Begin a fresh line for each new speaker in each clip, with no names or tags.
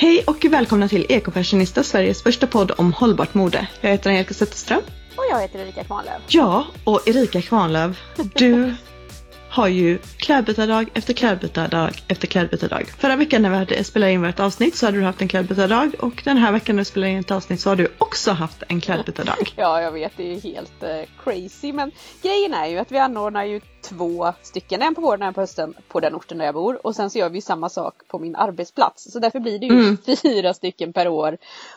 Hej och välkomna till Ekofashionista, Sveriges första podd om hållbart mode. Jag heter Angelica Zetterström.
Och jag heter Erika Kvarnlöf.
Ja, och Erika Kvarnlöf, du har ju klädbytardag efter klädbytardag efter klädbytardag. Förra veckan när vi spelat in vårt avsnitt så hade du haft en klädbytardag och den här veckan när vi spelar in ett avsnitt så har du också haft en klädbytardag.
Ja, jag vet, det är helt uh, crazy. Men grejen är ju att vi anordnar ju två stycken, en på våren och en på hösten på den orten där jag bor. Och sen så gör vi samma sak på min arbetsplats. Så därför blir det ju mm. fyra stycken per år.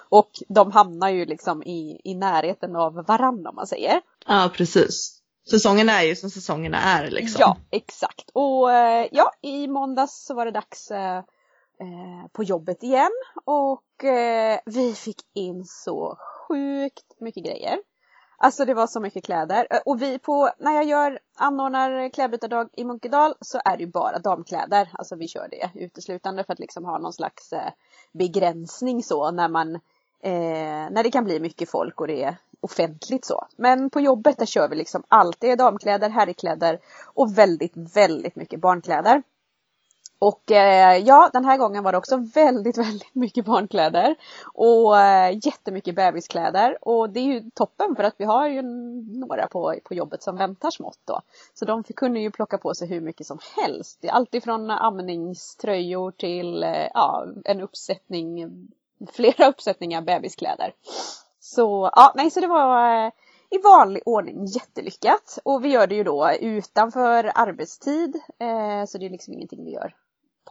Och de hamnar ju liksom i, i närheten av varandra om man säger.
Ja, precis. Säsongen är ju som säsongerna är liksom.
Ja, exakt. Och eh, ja, i måndags så var det dags eh, eh på jobbet igen och eh, vi fick in så sjukt mycket grejer. Alltså det var så mycket kläder eh, och vi på, när jag gör, anordnar klädbytardag i Munkedal så är det ju bara damkläder. Alltså vi kör det uteslutande för att liksom ha någon slags begränsning så när man, eh, när det kan bli mycket folk och det är offentligt så. Men på jobbet där kör vi liksom alltid damkläder, herrkläder och väldigt, väldigt mycket barnkläder. Och eh, ja, den här gången var det också väldigt, väldigt mycket barnkläder och eh, jättemycket bebiskläder och det är ju toppen för att vi har ju några på, på jobbet som väntar smått då. Så de kunde ju plocka på sig hur mycket som helst. Alltifrån amningströjor till eh, ja, en uppsättning, flera uppsättningar bebiskläder. Så ja, nej så det var eh, i vanlig ordning jättelyckat. Och vi gör det ju då utanför arbetstid. Eh, så det är liksom ingenting vi gör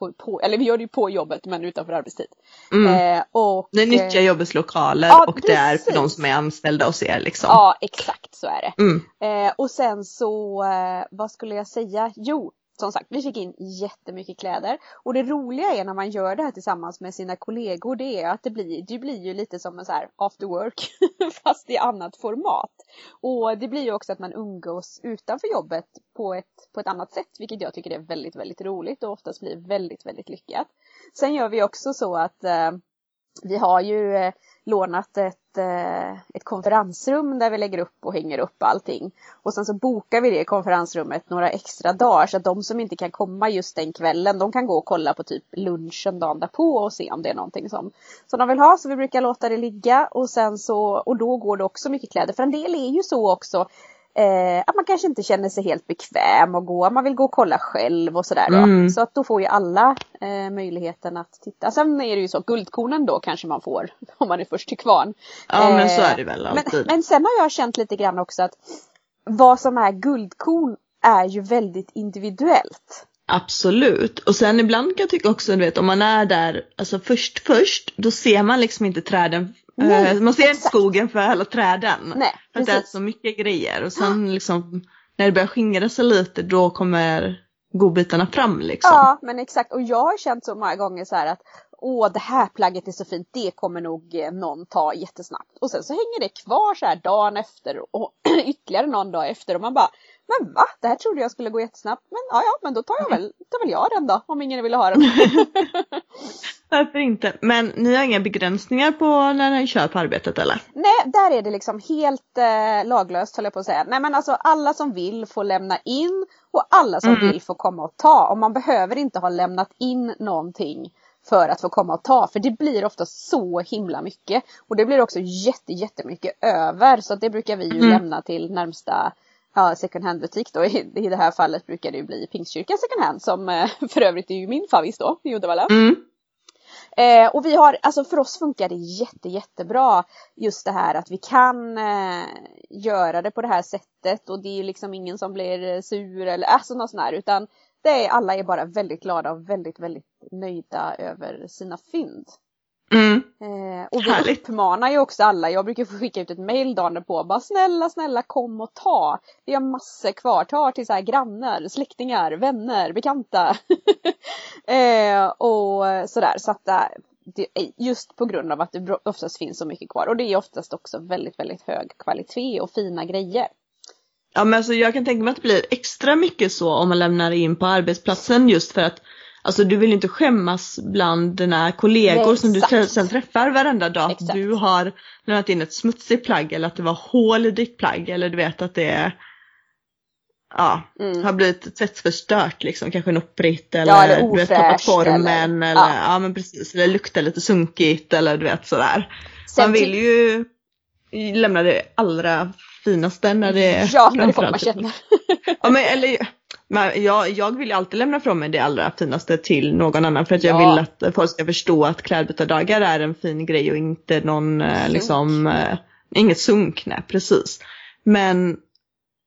på, på, eller vi gör det ju på jobbet men utanför arbetstid.
Mm. Eh, och, det nyttjar jobbets lokaler ja, och det är för de som är anställda hos er liksom.
Ja exakt så är det. Mm. Eh, och sen så, eh, vad skulle jag säga? Jo, som sagt, vi fick in jättemycket kläder. Och det roliga är när man gör det här tillsammans med sina kollegor, det är att det blir, det blir ju lite som en så här after work, fast i annat format. Och det blir ju också att man umgås utanför jobbet på ett, på ett annat sätt, vilket jag tycker är väldigt, väldigt roligt och oftast blir väldigt, väldigt lyckat. Sen gör vi också så att eh, vi har ju eh, lånat ett, Eh, ett konferensrum där vi lägger upp och hänger upp allting. Och sen så bokar vi det konferensrummet några extra dagar så att de som inte kan komma just den kvällen de kan gå och kolla på typ lunchen dagen därpå och se om det är någonting som, som de vill ha. Så vi brukar låta det ligga och sen så och då går det också mycket kläder. För en del är ju så också eh, att man kanske inte känner sig helt bekväm att gå, man vill gå och kolla själv och sådär. Mm. Så att då får ju alla eh, möjligheten att titta. Sen är det ju så, guldkornen då kanske man får om man är först till kvarn.
Ja eh, men så är det väl
alltid. Men, men sen har jag känt lite grann också att vad som är guldkorn är ju väldigt individuellt.
Absolut. Och sen ibland kan jag tycka också, du vet om man är där, alltså först först, då ser man liksom inte träden Nej, eh, man ser exakt. inte skogen för alla träden.
Nej,
för att det är så mycket grejer och sen liksom när det börjar skingra sig lite då kommer godbitarna fram liksom.
Ja men exakt och jag har känt så många gånger så här att åh det här plagget är så fint, det kommer nog eh, någon ta jättesnabbt. Och sen så hänger det kvar så här dagen efter och ytterligare någon dag efter och man bara men va? Det här trodde jag skulle gå jättesnabbt. Men ja, ja, men då tar jag väl, tar väl jag den då om ingen vill ha den.
Varför inte? Men ni har inga begränsningar på när ni kör på arbetet eller?
Nej, där är det liksom helt eh, laglöst höll jag på att säga. Nej men alltså alla som vill får lämna in och alla som mm. vill får komma och ta. Och man behöver inte ha lämnat in någonting för att få komma och ta. För det blir ofta så himla mycket. Och det blir också jätte, jättemycket över. Så det brukar vi ju mm. lämna till närmsta ja, second hand butik då. I, I det här fallet brukar det ju bli Pingstkyrkan second hand som eh, för övrigt är ju min favorit då i Uddevalla. Mm. Eh, och vi har, alltså för oss funkar det jätte, jättebra just det här att vi kan eh, göra det på det här sättet och det är liksom ingen som blir sur eller alltså något sånt här utan det är, alla är bara väldigt glada och väldigt, väldigt nöjda över sina fynd.
Mm.
Eh, och vi Härligt. uppmanar ju också alla, jag brukar få skicka ut ett mail dagen på bara snälla, snälla kom och ta. Vi har massor kvar, ta till så här grannar, släktingar, vänner, bekanta. eh, och sådär, så att eh, det, just på grund av att det oftast finns så mycket kvar och det är oftast också väldigt, väldigt hög kvalitet och fina grejer.
Ja men alltså jag kan tänka mig att det blir extra mycket så om man lämnar in på arbetsplatsen just för att Alltså du vill inte skämmas bland dina kollegor Nej, som du sen träffar varenda dag. Exakt. Du har lämnat in ett smutsigt plagg eller att det var hål i ditt plagg eller du vet att det ja,
Mm.
har blivit tvättförstört liksom, kanske nopprigt eller,
Ja, eller
du vet, tappat
ofräscht,
formen
eller-
eller,
ja.
ja. men precis, eller luktar lite sunkigt eller du vet sådär.
Sen
Man vill ju lämna det allra finaste när det är
Ja, när det är folk man känner.
Ja, men, eller, men jag, jag vill ju alltid lämna från mig det allra finaste till någon annan för att jag
Ja.
vill att folk ska förstå att klädbytardagar är en fin grej och inte någon eh,
Sunk.
liksom, eh, inget sunk, nej precis. Men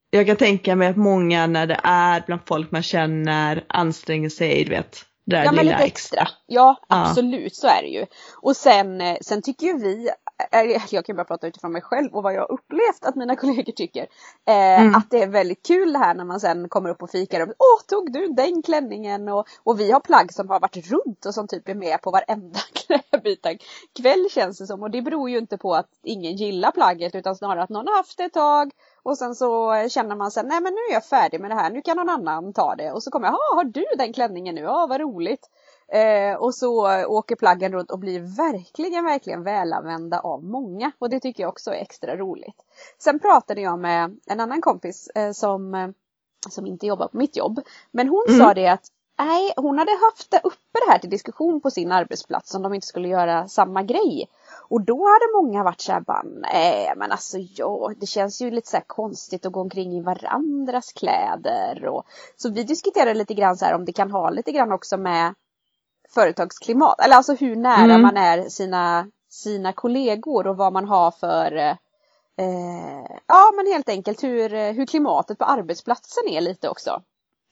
jag kan tänka mig att många när det är bland folk man känner anstränger sig, du vet, det där
Ja men
lilla
lite extra. Ja
Ja.
absolut så är det ju. Och sen, eh, sen tycker ju vi, jag kan bara prata utifrån mig själv och vad jag upplevt att mina kollegor tycker. Eh,
Mm.
Att det är väldigt kul det här när man sen kommer upp och fikar och Åh tog du den klänningen? Och, och vi har plagg som har varit runt och som typ är med på varenda klädbytarkväll känns det som. Och det beror ju inte på att ingen gillar plagget utan snarare att någon har haft det ett tag och sen så känner man sig, nej men nu är jag färdig med det här, nu kan någon annan ta det. Och så kommer jag, "Ja, har du den klänningen nu? Ja, vad roligt. Eh, och så åker plaggen runt och blir verkligen, verkligen välanvända av många. Och det tycker jag också är extra roligt. Sen pratade jag med en annan kompis eh, som, eh, som inte jobbar på mitt jobb. Men hon
Mm.
sa det att Nej, hon hade haft det uppe det här till diskussion på sin arbetsplats om de inte skulle göra samma grej. Och då hade många varit såhär bara, nej men alltså ja, det känns ju lite så här konstigt att gå omkring i varandras kläder. Och, så vi diskuterade lite grann så här om det kan ha lite grann också med företagsklimat, eller alltså hur nära
Mm.
man är sina, sina kollegor och vad man har för eh, eh, Ja men helt enkelt hur, hur klimatet på arbetsplatsen är lite också.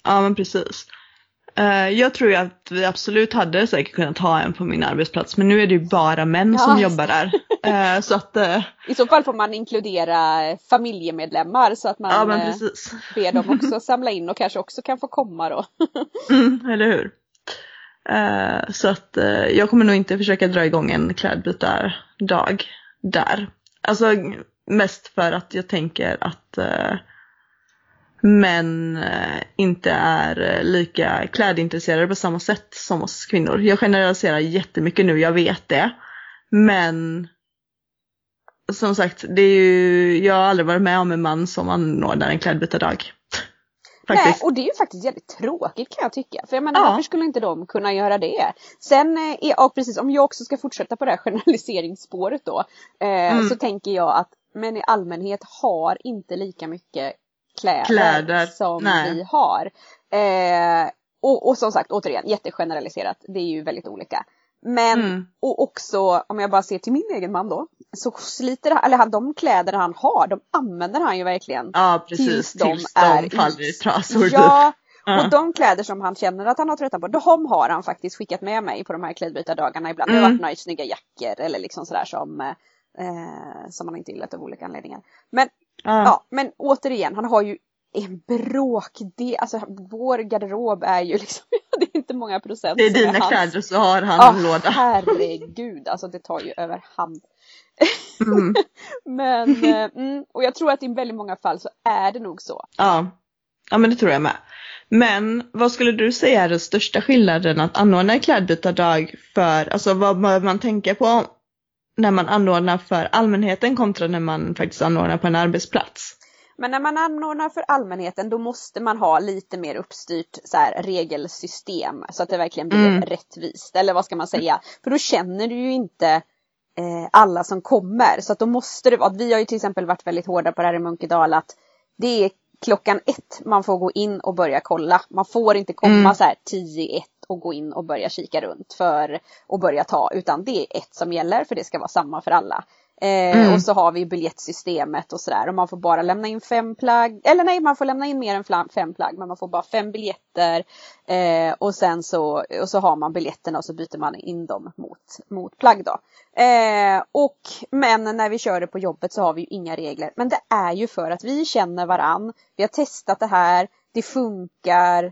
Ja men precis. Eh, jag tror ju att vi absolut hade säkert kunnat ha en på min arbetsplats men nu är det ju bara män
Ja,
som jobbar där. Eh, så att,
I så fall får man inkludera familjemedlemmar så att man
ja
ber dem också samla in och kanske också kan få komma då.
Mm, eller hur? Eh, så att eh, jag kommer nog inte försöka dra igång en klädbytardag där. Alltså mest för att jag tänker att eh, män eh, inte är eh, lika klädintresserade på samma sätt som oss kvinnor. Jag generaliserar jättemycket nu, jag vet det. Men som sagt, det är ju, jag har aldrig varit med om en man som anordnar en klädbytardag.
Nej, och det är ju faktiskt jävligt tråkigt kan jag tycka. För jag menar
Ja.
varför skulle inte de kunna göra det? Sen, eh, är- ja precis, om jag också ska fortsätta på det här generaliseringsspåret då. Eh,
Mm.
Så tänker jag att män i allmänhet har inte lika mycket kläder,
Kläder,
som
nej.
vi har. Eh, och, och som sagt, återigen, jättegeneraliserat. Det är ju väldigt olika. Men,
Mm.
och också om jag bara ser till min egen man då. Så sliter han, eller han, de kläder han har, de använder han ju verkligen.
Ja precis,
tills
tills
de
de,
är
faller i trasor. typ.
Ja, och de kläder som han känner att han har tröttnat på, de har han faktiskt skickat med mig på de här klädbytardagarna ibland. Det har
Mm.
varit några snygga jackor eller liksom sådär som, eh, som han inte gillat av olika anledningar. Men,
Ja.
ja, men återigen, han har ju en bråkdel, alltså vår garderob är ju liksom, det är inte många procent
Det är dina
hans.
kläder och så har han en låda.
herregud, alltså det tar ju över hand.
Mm.
Men, eh, mm, och jag tror att i väldigt många fall så är det nog så.
Ja. ja, men det tror jag med. Men vad skulle du säga är den största skillnaden att anordna klädbytardag för, alltså vad bör man tänka på när man anordnar för allmänheten kontra när man faktiskt anordnar på en arbetsplats?
Men när man anordnar för allmänheten då måste man ha lite mer uppstyrt så här, regelsystem så att det verkligen blir
Mm.
rättvist. Eller vad ska man säga? För då känner du ju inte eh, alla som kommer. Så att då måste det vara, vi har ju till exempel varit väldigt hårda på det här i Munkedal att det är klockan ett man får gå in och börja kolla. Man får inte komma
Mm.
så här tio ett och gå in och börja kika runt för att börja ta utan det är ett som gäller för det ska vara samma för alla. Eh,
Mm.
Och så har vi biljettsystemet och sådär och man får bara lämna in fem plagg. Eller nej, man får lämna in mer än fem plagg men man får bara fem biljetter. Eh, och sen så, och så har man biljetterna och så byter man in dem mot, mot plagg då. Eh, och, men när vi kör det på jobbet så har vi ju inga regler. Men det är ju för att vi känner varann. Vi har testat det här. Det funkar.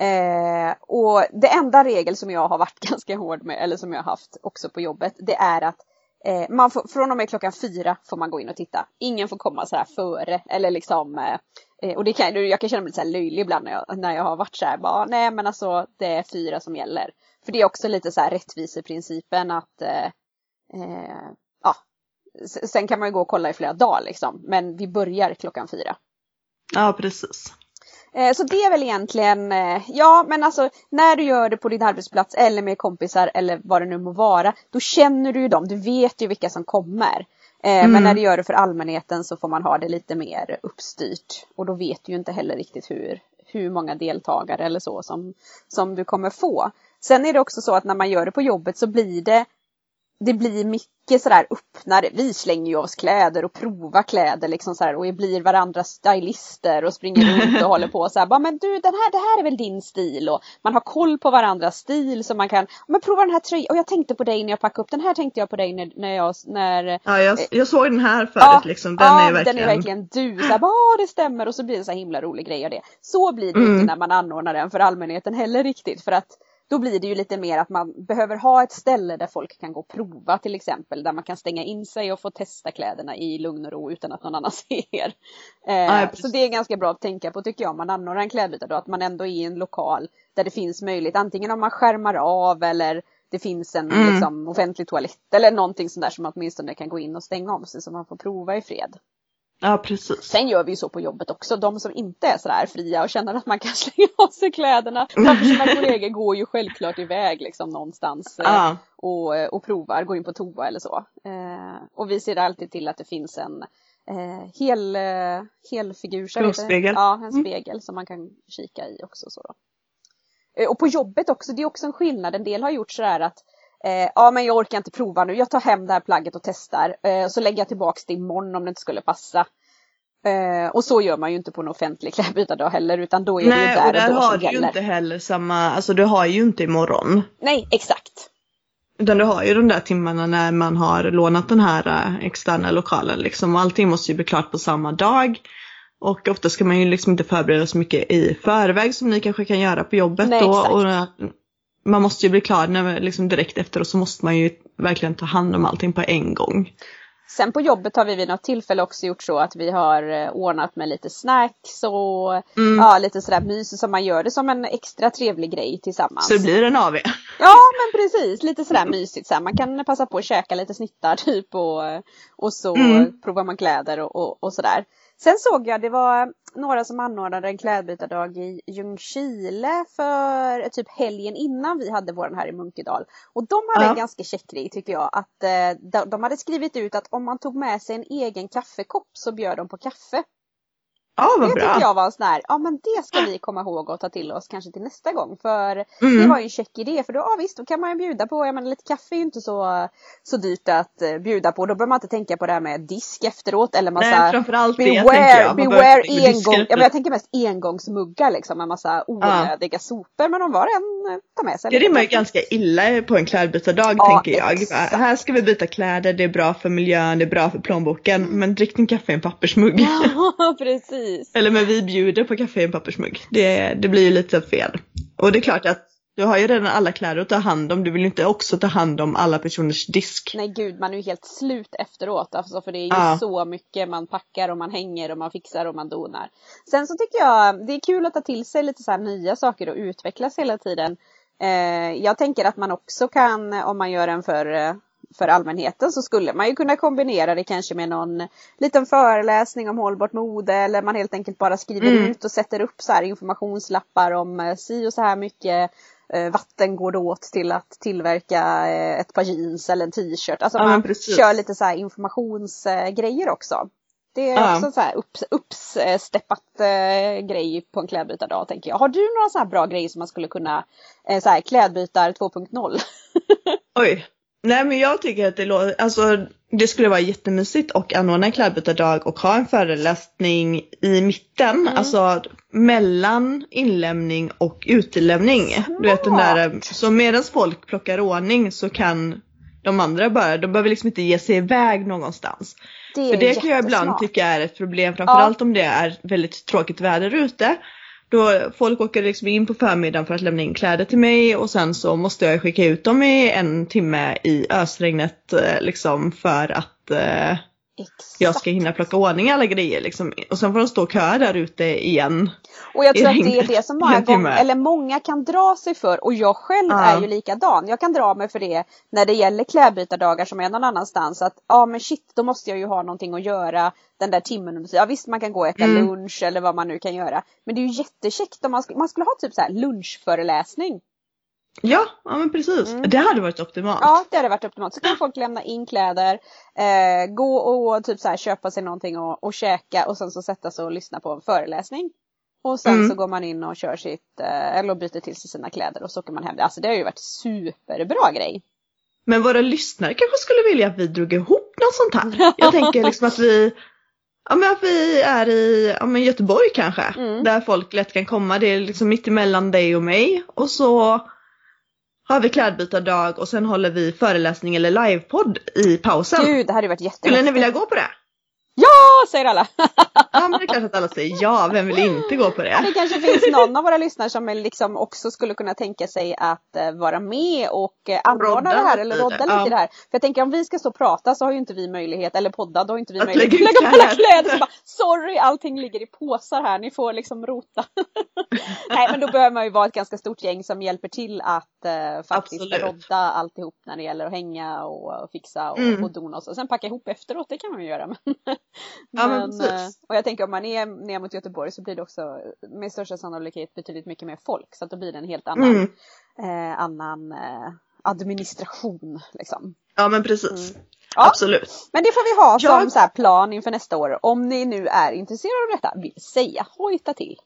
Eh, och det enda regel som jag har varit ganska hård med, eller som jag har haft också på jobbet, det är att eh, man får, från och med klockan fyra får man gå in och titta. Ingen får komma så här före eller liksom eh, eh, och det kan, jag kan känna mig lite så här löjlig ibland när jag, när jag har varit så här bara, nej men alltså det är fyra som gäller. För det är också lite så här rättviseprincipen att eh, eh, ja, sen kan man ju gå och kolla i flera dagar liksom. Men vi börjar klockan fyra.
Ja, precis.
Eh, så det är väl egentligen, eh, ja men alltså när du gör det på din arbetsplats eller med kompisar eller vad det nu må vara, då känner du ju dem, du vet ju vilka som kommer.
Mm.
Men när du gör det för allmänheten så får man ha det lite mer uppstyrt och då vet du ju inte heller riktigt hur, hur många deltagare eller så som, som du kommer få. Sen är det också så att när man gör det på jobbet så blir det det blir mycket sådär öppnare. Vi slänger ju oss kläder och provar kläder liksom sådär och blir varandras stylister och springer runt och håller på så här. Bara, men du den här, det här är väl din stil och man har koll på varandras stil så man kan, men prova den här tröjan och jag tänkte på dig när jag packade upp den här tänkte jag på dig när, när jag, när
Ja, jag, jag såg den här förut
Ja,
liksom. Den
ja,
är verkligen...
den är verkligen du. Så här, bara, det stämmer och så blir det så här himla rolig grej av det. Så blir det
Mm.
inte när man anordnar den för allmänheten heller riktigt. För att då blir det ju lite mer att man behöver ha ett ställe där folk kan gå och prova till exempel. Där man kan stänga in sig och få testa kläderna i lugn och ro utan att någon annan ser. Eh, så det är ganska bra att tänka på tycker jag om man anordnar en klädbytardag. Att man ändå är i en lokal där det finns möjlighet. Antingen om man skärmar av eller det finns en
Mm.
liksom, offentlig toalett eller någonting sånt där som man åtminstone kan gå in och stänga om sig så man får prova i fred.
Ja, precis.
Sen gör vi ju så på jobbet också. De som inte är sådär fria och känner att man kan slänga av sig kläderna framför sina kollegor går ju självklart iväg liksom någonstans eh,
Ja,
och, och provar, går in på toa eller så. Eh, och vi ser alltid till att det finns en eh, hel, eh, helfigur.
Grovspegel.
Ja, en
Mm.
spegel som man kan kika i också. Så då. Eh, och på jobbet också, det är också en skillnad. En del har gjort sådär att eh, ja men jag orkar inte prova nu, jag tar hem det här plagget och testar. Eh, så lägger jag tillbaks det imorgon om det inte skulle passa. Eh, och så gör man ju inte på en offentlig klädbytardag heller utan då är det ju
Nej,
där
och där
och då
har
som
du ju
gäller.
inte heller samma, alltså du har ju inte imorgon.
Nej, exakt.
Utan du har ju de där timmarna när man har lånat den här eh, externa lokalen liksom. Allting måste ju bli klart på samma dag. Och ofta ska man ju liksom inte förbereda så mycket i förväg som ni kanske kan göra på jobbet
Nej,
då.
exakt.
Och man måste ju bli klar när, liksom direkt efter och så måste man ju verkligen ta hand om allting på en gång.
Sen på jobbet har vi vid något tillfälle också gjort så att vi har eh, ordnat med lite snacks och
Mm.
ja, lite sådär mys så man gör det som en extra trevlig grej tillsammans.
Så det blir en AW.
Ja men precis, lite sådär mysigt. Så man kan passa på att käka lite snittar typ och, och så
Mm.
provar man kläder och, och, och sådär. Sen såg jag det var några som anordnade en klädbytardag i Ljungskile för typ helgen innan vi hade våran här i Munkedal. Och de hade
Ja.
en ganska check grej tyckte jag. Att eh, de, de hade skrivit ut att om man tog med sig en egen kaffekopp så bjöd de på kaffe.
Ja, vad
Det
bra.
tyckte jag var en sån här, ja men det ska vi komma ihåg och ta till oss kanske till nästa gång. För
Mm.
det var ju en check idé för då, ja visst, då kan man ju bjuda på, jag menar lite kaffe är ju inte så, så dyrt att eh, bjuda på. Då behöver man inte tänka på det här med disk efteråt eller massa
Nej, framförallt det tänker
Beware,
jag. Man behöver
beware engång, ja, men jag tänker mest engångsmuggar liksom med massa onödiga sopor. Men om var en eh, tar med sig
Det rimmar ju ganska illa på en klädbytardag
Ja,
tänker jag.
exakt.
Här ska vi byta kläder, det är bra för miljön, det är bra för plånboken. Men drick din kaffe i en pappersmugg.
Ja, precis.
Eller men vi bjuder på kaffe i en pappersmugg. Det, det blir ju lite fel. Och det är klart att du har ju redan alla kläder att ta hand om. Du vill ju inte också ta hand om alla personers disk.
Nej gud, man är ju helt slut efteråt. Alltså, för det är ju
Ja.
så mycket man packar och man hänger och man fixar och man donar. Sen så tycker jag det är kul att ta till sig lite så här nya saker och utvecklas hela tiden. Eh, jag tänker att man också kan, om man gör en för, eh, för allmänheten så skulle man ju kunna kombinera det kanske med någon liten föreläsning om hållbart mode eller man helt enkelt bara skriver
Mm.
ut och sätter upp så här informationslappar om eh, si och så här mycket eh, vatten går det åt till att tillverka eh, ett par jeans eller en t-shirt. Alltså
Ja,
man
precis.
kör lite så här informationsgrejer också. Det är
Ja.
också en så här upps, uppsteppat eh, grej på en klädbytardag tänker jag. Har du några så här bra grejer som man skulle kunna, eh, så här klädbytar 2.0?
Oj. Nej men jag tycker att det låter, alltså det skulle vara jättemysigt och anordna en klädbytardag och ha en föreläsning i mitten,
Mm.
alltså mellan inlämning och utelämning. Du vet den där, så medan folk plockar ordning så kan de andra bara, de behöver liksom inte ge sig iväg någonstans.
Det
För det kan jag ibland
jättesmart.
tycka är ett problem, framförallt om det är väldigt tråkigt väder ute. Då folk åker liksom in på förmiddagen för att lämna in kläder till mig och sen så måste jag skicka ut dem i en timme i ösregnet eh, liksom för att eh,
Exakt.
jag ska hinna plocka ordning alla grejer liksom. Och sen får de stå och kö där ute igen.
Och jag tror att det är det som många gånger, eller många kan dra sig för och jag själv
Ja.
är ju likadan. Jag kan dra mig för det när det gäller klädbytardagar som är någon annanstans att ja men shit då måste jag ju ha någonting att göra den där timmen Ja visst man kan gå och äta
Mm.
lunch eller vad man nu kan göra. Men det är ju jättekäckt om man, sk- man skulle ha typ så här lunchföreläsning.
Ja, ja men precis.
Mm.
Det hade varit optimalt.
Ja det hade varit optimalt. Så kan folk lämna in kläder, eh, gå och typ så här köpa sig någonting och, och käka och sen så sätta sig och lyssna på en föreläsning. Och sen
Mm.
så går man in och kör sitt, eh, eller byter till sig sina kläder och så åker man hem. Alltså det har ju varit superbra grej.
Men våra lyssnare kanske skulle vilja att vi drog ihop något sånt här. Jag tänker liksom att vi Ja men att vi är i ja, men Göteborg kanske.
Mm.
Där folk lätt kan komma. Det är liksom mitt emellan dig och mig. Och så har vi klädbytardag och sen håller vi föreläsning eller livepodd i pausen.
Gud det hade varit
Skulle
jättehäftigt.
ni vilja gå på det?
Ja säger alla!
Ja men det är klart att alla säger ja. Vem vill inte gå på det?
Det kanske finns någon av våra lyssnare som liksom också skulle kunna tänka sig att eh, vara med och eh, anordna det här eller rodda lite
ja.
i det här. För jag tänker om vi ska stå och prata så har ju inte vi möjlighet, eller podda, då har inte vi
Att
möjlighet att lägga upp alla
kläder.
Så bara, Sorry, allting ligger i påsar här, ni får liksom rota. Nej men då behöver man ju vara ett ganska stort gäng som hjälper till att eh, faktiskt
Absolut.
rodda alltihop när det gäller att hänga och, och fixa och,
Mm.
och dona och så. Sen packa ihop efteråt, det kan man ju göra. Men,
Ja, men precis.
eh, och jag tänker om man är ner mot Göteborg så blir det också med största sannolikhet betydligt mycket mer folk. Så att då blir det en helt annan,
Mm.
eh, annan eh, administration. Liksom.
Ja men precis.
Mm. Ja.
Absolut.
Men det får vi ha som
Jag-
så här plan inför nästa år. Om ni nu är intresserade av detta, vill säga hojta till.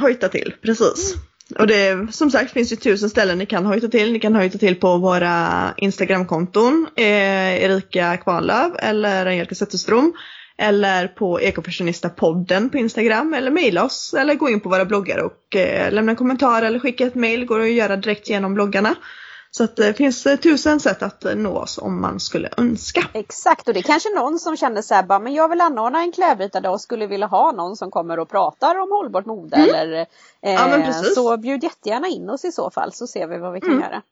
Hojta till, precis. Och det som sagt finns ju tusen ställen ni kan hojta till. Ni kan hojta till på våra Instagramkonton. Eh, Erika Kvarnlöf eller Angelica Zetterström. Eller på Ekofashionista-podden på Instagram. Eller mejla oss. Eller gå in på våra bloggar och eh, lämna en kommentar eller skicka ett mejl. Går att göra direkt genom bloggarna. Så att det finns eh, tusen sätt att eh, nå oss om man skulle önska.
Exakt, och det är kanske någon som känner så här, men jag vill anordna en klädbytardag och skulle vilja ha någon som kommer och pratar om hållbart mode eller eh,
Ja,
så bjud jättegärna in oss i så fall så ser vi vad vi kan
Mm.
göra.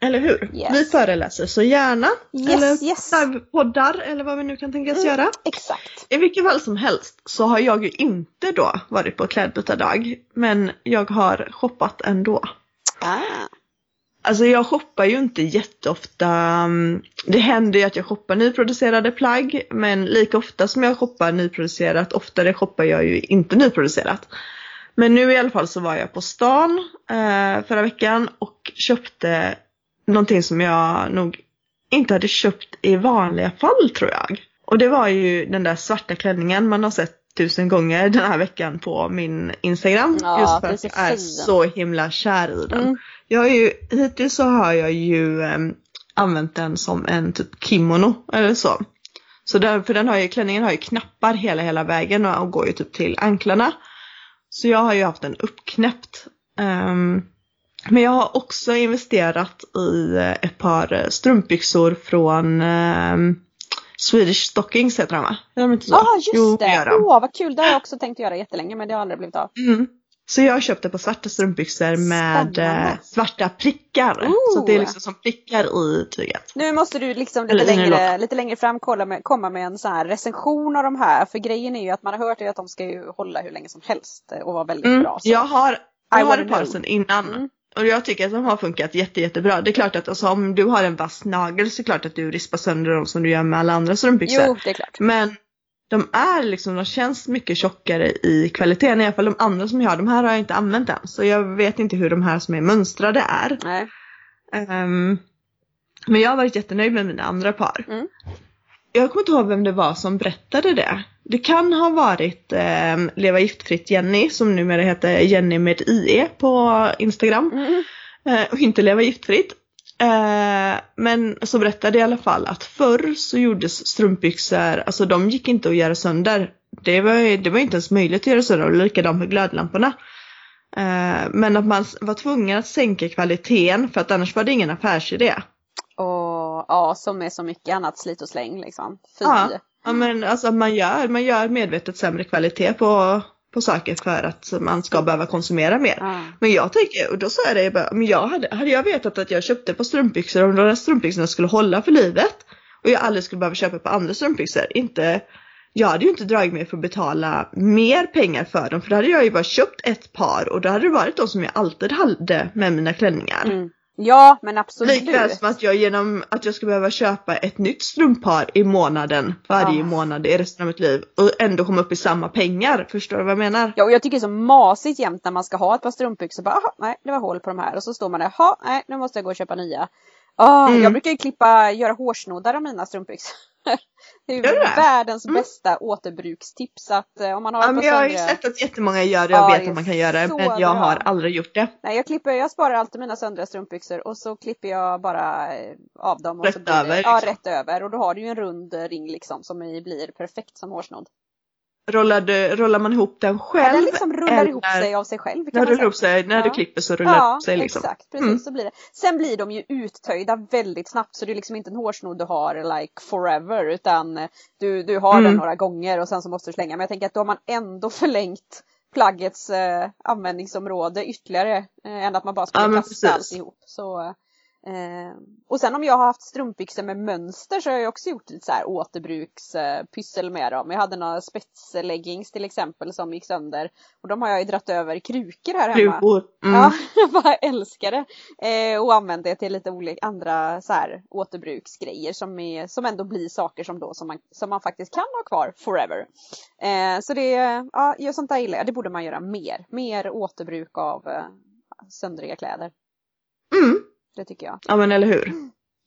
Eller hur?
Yes.
Vi föreläser så gärna.
Yes,
eller
yes.
livepoddar eller vad vi nu kan tänkas
Mm.
göra.
Exakt.
I vilket fall som helst så har jag ju inte då varit på klädbytardag. Men jag har shoppat ändå.
Ah.
Alltså jag shoppar ju inte jätteofta. Det händer ju att jag shoppar nyproducerade plagg. Men lika ofta som jag shoppar nyproducerat, oftare shoppar jag ju inte nyproducerat. Men nu i alla fall så var jag på stan eh, förra veckan och köpte någonting som jag nog inte hade köpt i vanliga fall tror jag. Och det var ju den där svarta klänningen man har sett tusen gånger den här veckan på min Instagram.
Ja,
just för att
så
jag är så himla kär i den.
Mm.
Jag har ju, hittills så har jag ju em, använt den som en typ kimono eller så. Så där, för den har ju, klänningen har ju knappar hela hela vägen och, och går ju typ till anklarna. Så jag har ju haft den uppknäppt. Ehm, men jag har också investerat i eh, ett par eh, strumpbyxor från ehm, Swedish Stockings heter de va? Är de inte så?
Ja ah, just
Jo,
det! Åh vad kul, det har jag också tänkt göra jättelänge men det har aldrig blivit av.
Mm. Så jag köpte på svarta strumpbyxor med
Spännande.
eh, svarta prickar.
Ooh.
Så det är liksom som prickar i tyget.
Nu måste du liksom lite längre, lite längre fram kolla med, komma med en sån här recension av de här. För grejen är ju att man har hört att de ska ju hålla hur länge som helst och vara väldigt
Mm.
bra. Så.
Jag har, jag har ett par sedan innan.
Mm.
Och jag tycker att de har funkat jätte, jättebra. Det är klart att alltså, om du har en vass nagel så är det klart att du rispar sönder dem som du gör med alla andra strumpbyxor.
Jo, det är klart.
Men de är liksom, de känns mycket tjockare i kvaliteten. I alla fall de andra som jag har, de här har jag inte använt än. Så jag vet inte hur de här som är mönstrade är.
Nej.
Ehm, men jag har varit jättenöjd med mina andra par.
Mm.
Jag kommer inte ihåg vem det var som berättade det. Det kan ha varit ehm, Leva Giftfritt Jenny som numera heter Jenny med IE på Instagram.
Mm.
Eh, och inte Leva Giftfritt. Eh, men så berättade i alla fall att förr så gjordes strumpbyxor, alltså de gick inte att göra sönder. Det var, det var inte ens möjligt att göra sönder och likadant med glödlamporna. Eh, men att man var tvungen att sänka kvaliteten för att annars var det ingen affärsidé.
Och ja, som med så mycket annat slit och släng liksom. Fy.
Ja. Ja men alltså man gör, man gör medvetet sämre kvalitet på, på saker för att man ska behöva konsumera mer.
Ja.
Men jag tänker, och då sa jag det, jag bara, men jag hade, hade jag vetat att jag köpte på strumpbyxor och de där strumpbyxorna skulle hålla för livet och jag aldrig skulle behöva köpa på andra strumpbyxor. Inte, jag hade ju inte dragit mig för att betala mer pengar för dem för då hade jag ju bara köpt ett par och då hade det varit de som jag alltid hade med mina klänningar.
Mm. Ja men absolut.
Likväl som att jag genom att jag ska behöva köpa ett nytt strumppar i månaden varje
Ah.
månad i resten av mitt liv och ändå komma upp i samma pengar. Förstår du vad jag menar?
Ja och jag tycker det är så masigt jämt när man ska ha ett par strumpbyxor. Bara, aha, nej det var hål på de här. Och så står man där, jaha, nej nu måste jag gå och köpa nya. Ah,
Mm.
Jag brukar ju klippa, göra hårsnoddar av mina strumpbyxor. Det är ju världens
Mm.
bästa återbrukstips att eh, om man har
Ja, men jag har ju sett att jättemånga gör det och
Ja,
jag vet att man kan göra det
så
men jag
bra.
har aldrig gjort det.
Nej jag klipper, jag sparar alltid mina söndriga strumpbyxor och så klipper jag bara eh, av dem. Och så
Rätt
blir det,
över,
Ja
liksom.
rätt över och då har du ju en rund ring liksom som blir perfekt som hårsnodd.
Rollar, du, rollar man ihop den
Ja,
själv?
den liksom rullar
eller
ihop sig av sig själv. kan
du rullar ihop sig, när du
Ja.
klipper så rullar
Ja,
ihop sig liksom.
exakt. Precis
Mm.
så blir det. Sen blir de ju uttöjda väldigt snabbt så det är liksom inte en hårsnodd du har like forever utan eh, du, du har den
Mm.
några gånger och sen så måste du slänga. Men jag tänker att då har man ändå förlängt plaggets eh, användningsområde ytterligare eh, än att man bara skulle
Ja,
kasta alltihop. Så, eh, och sen om jag har haft strumpbyxor med mönster så har jag också gjort lite så här återbrukspyssel eh, med dem. Jag hade några spetsleggings till exempel som gick sönder och de har jag ju dratt över krukor här hemma.
Krukor. Mm.
Ja, jag bara älskar det. Eh, och använder det till lite olika andra så här, återbruksgrejer som, är, som ändå blir saker som, då, som, man, som man faktiskt kan ha kvar forever. Eh, så det, ja, just sånt där gillar jag. Det borde man göra mer. Mer återbruk av eh, söndriga kläder.
Mm.
Det tycker jag.
Ja men eller hur.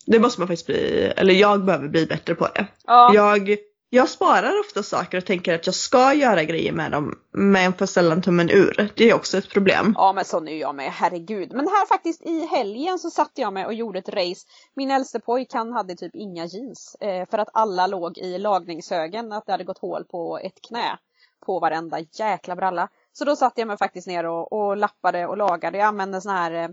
Det måste man faktiskt bli, eller jag behöver bli bättre på det.
Ja,
Jag, jag sparar ofta saker och tänker att jag ska göra grejer med dem men får sällan tummen ur. Det är också ett problem.
Ja men sån är jag med, herregud. Men här faktiskt i helgen så satt jag med och gjorde ett race. Min äldste pojk han hade typ inga jeans. Eh, för att alla låg i lagningshögen, att det hade gått hål på ett knä. På varenda jäkla bralla. Så då satt jag mig faktiskt ner och, och lappade och lagade. Jag använde sån här eh,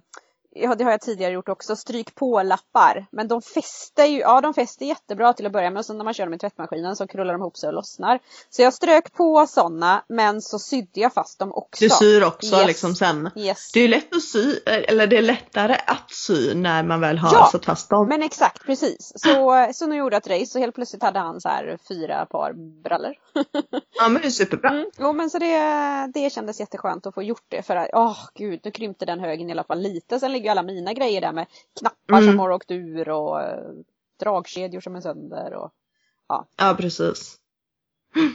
Ja, det har jag tidigare gjort också. Stryk på-lappar. Men de fäster ju, ja de fäster jättebra till att börja med och sen när man kör dem i tvättmaskinen så krullar de ihop sig och lossnar. Så jag strök på sådana men så sydde jag fast dem också.
Du syr också
Yes.
liksom sen.
Yes.
Det är lätt att sy, eller det är lättare att sy när man väl har
Ja,
satt fast dem.
Men exakt, precis. Så, så nu gjorde jag ett race och helt plötsligt hade han så här fyra par brallor.
Ja men det är superbra.
Mm. Jo men så det, det kändes jätteskönt att få gjort det för att, åh gud, nu krympte den högen i alla fall lite. Sen ligger ju alla mina grejer där med knappar
Mm.
som har åkt ur och eh, dragkedjor som är sönder och
Ja precis.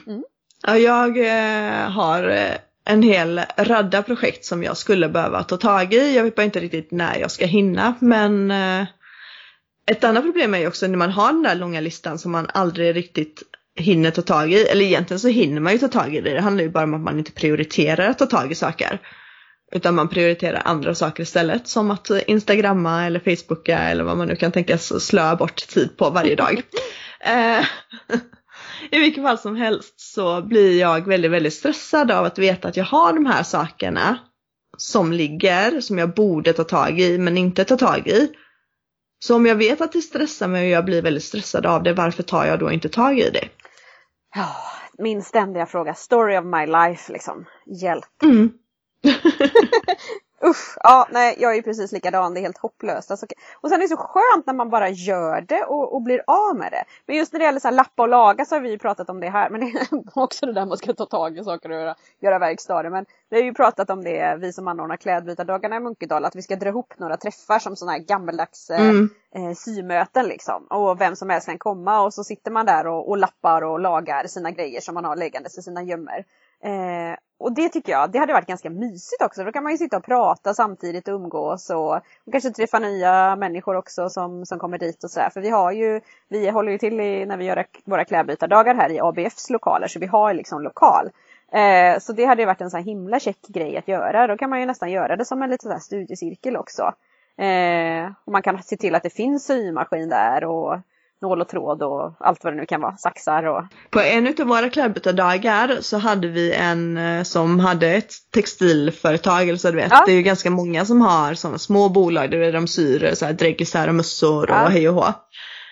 Mm.
Ja, jag eh, har eh, en hel radda projekt som jag skulle behöva ta tag i. Jag vet bara inte riktigt när jag ska hinna men eh, ett annat problem är ju också när man har den där långa listan som man aldrig riktigt hinner ta tag i. Eller egentligen så hinner man ju ta tag i det. Det handlar ju bara om att man inte prioriterar att ta tag i saker. Utan man prioriterar andra saker istället som att instagramma eller facebooka eller vad man nu kan tänkas slöa bort tid på varje dag. Eh, I vilket fall som helst så blir jag väldigt, väldigt stressad av att veta att jag har de här sakerna som ligger, som jag borde ta tag i men inte ta tag i. Så om jag vet att det stressar mig och jag blir väldigt stressad av det, varför tar jag då inte tag i det?
ja, min ständiga fråga, story of my life liksom. Hjälp.
Mm.
Usch, ja nej jag är ju precis likadan, det är helt hopplöst. Alltså, och sen är det så skönt när man bara gör det och, och blir av med det. Men just när det gäller så här, lappa och laga så har vi ju pratat om det här. Men det är också det där man ska ta tag i saker och göra, göra verkstad. Men vi har ju pratat om det, vi som anordnar klädbytardagarna i Munkedal, att vi ska dra ihop några träffar som sådana här gammeldags eh,
Mm.
eh, symöten liksom. Och vem som helst kan komma och så sitter man där och, och lappar och lagar sina grejer som man har läggandes i sina gömmor. Eh, och det tycker jag, det hade varit ganska mysigt också. Då kan man ju sitta och prata samtidigt och umgås och, och kanske träffa nya människor också som, som kommer dit och sådär. För vi har ju, vi håller ju till i, när vi gör våra klädbytardagar här i ABFs lokaler så vi har liksom lokal. Eh, så det hade ju varit en sån här himla check grej att göra. Då kan man ju nästan göra det som en liten studiecirkel också. Eh, och man kan se till att det finns symaskin där och nål och tråd och allt vad det nu kan vara, saxar och
På en utav våra klädbytardagar så hade vi en eh, som hade ett textilföretag, eller så du vet.
Ja.
Det är ju ganska många som har sådana små bolag där de syr eh, så här dräggisar och mössor och
Ja.
hej och hå.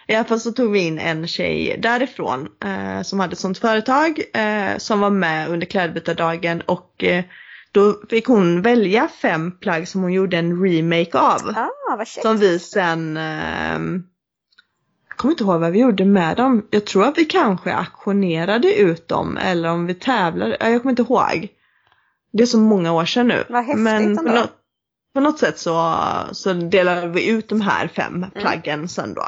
I alla fall så tog vi in en tjej därifrån eh, som hade ett sånt företag eh, som var med under klädbytardagen och eh, då fick hon välja fem plagg som hon gjorde en remake av.
ah.
Som vi sen ehm, kommer inte ihåg vad vi gjorde med dem. Jag tror att vi kanske auktionerade ut dem eller om vi tävlade. Jag kommer inte ihåg. Det är så många år sedan nu.
Vad häftigt
Men på
ändå.
något, på något sätt så, så delade vi ut de här fem
Mm.
plaggen sen då.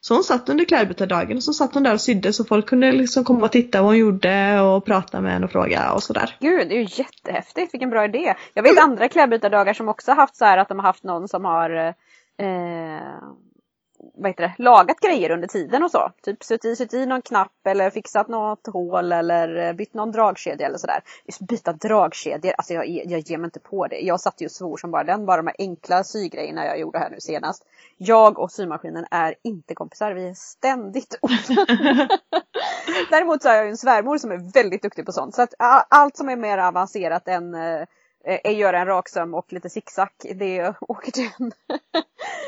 Så hon satt under klädbytardagen och så satt hon där och sydde så folk kunde liksom komma och titta vad hon gjorde och prata med henne och fråga och sådär.
Gud, det är ju jättehäftigt. Vilken bra idé. Jag vet andra klädbytardagar som också haft så här att de har haft någon som har eh, vad heter det, lagat grejer under tiden och så. Typ suttit i, suttit i någon knapp eller fixat något hål eller eh, bytt någon dragkedja eller sådär. Just byta dragkedjor, alltså jag, jag ger mig inte på det. Jag satt ju och svor som bara den, bara de här enkla sygrejerna jag gjorde här nu senast. Jag och symaskinen är inte kompisar, vi är ständigt Däremot så har jag ju en svärmor som är väldigt duktig på sånt. Så att allt som är mer avancerat än eh, eh, är göra en raksöm och lite zigzag, det åker till henne.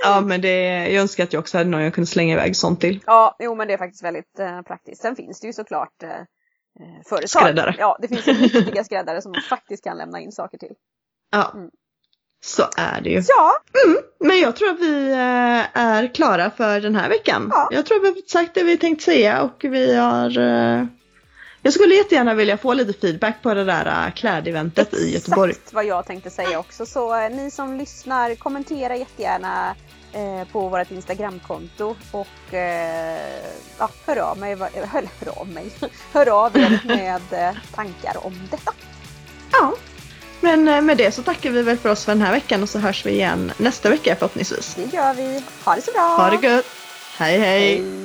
Ja men det, jag önskar att jag också hade någon jag kunde slänga iväg sånt till.
Ja, jo men det är faktiskt väldigt eh, praktiskt. Sen finns det ju såklart eh, eh, företag.
Skräddare.
Ja, det finns ju riktiga skräddare som man faktiskt kan lämna in saker till.
Ja.
Mm.
Så är det ju.
Ja,
Men jag tror att vi eh, är klara för den här veckan.
Ja.
Jag tror att vi har sagt det vi tänkt säga och vi har... Jag skulle jättegärna vilja få lite feedback på det där eh, klädeventet i Göteborg.
exakt vad jag tänkte säga också. Så eh, ni som lyssnar, kommentera jättegärna eh, på vårt Instagramkonto och eh, ja, hör av mig, eller hör av mig, hör av er med tankar om detta.
Ja. Men med det så tackar vi väl för oss för den här veckan och så hörs vi igen nästa vecka förhoppningsvis.
Det gör vi. Ha det så bra!
Ha det gött! hej. hej.
Hej.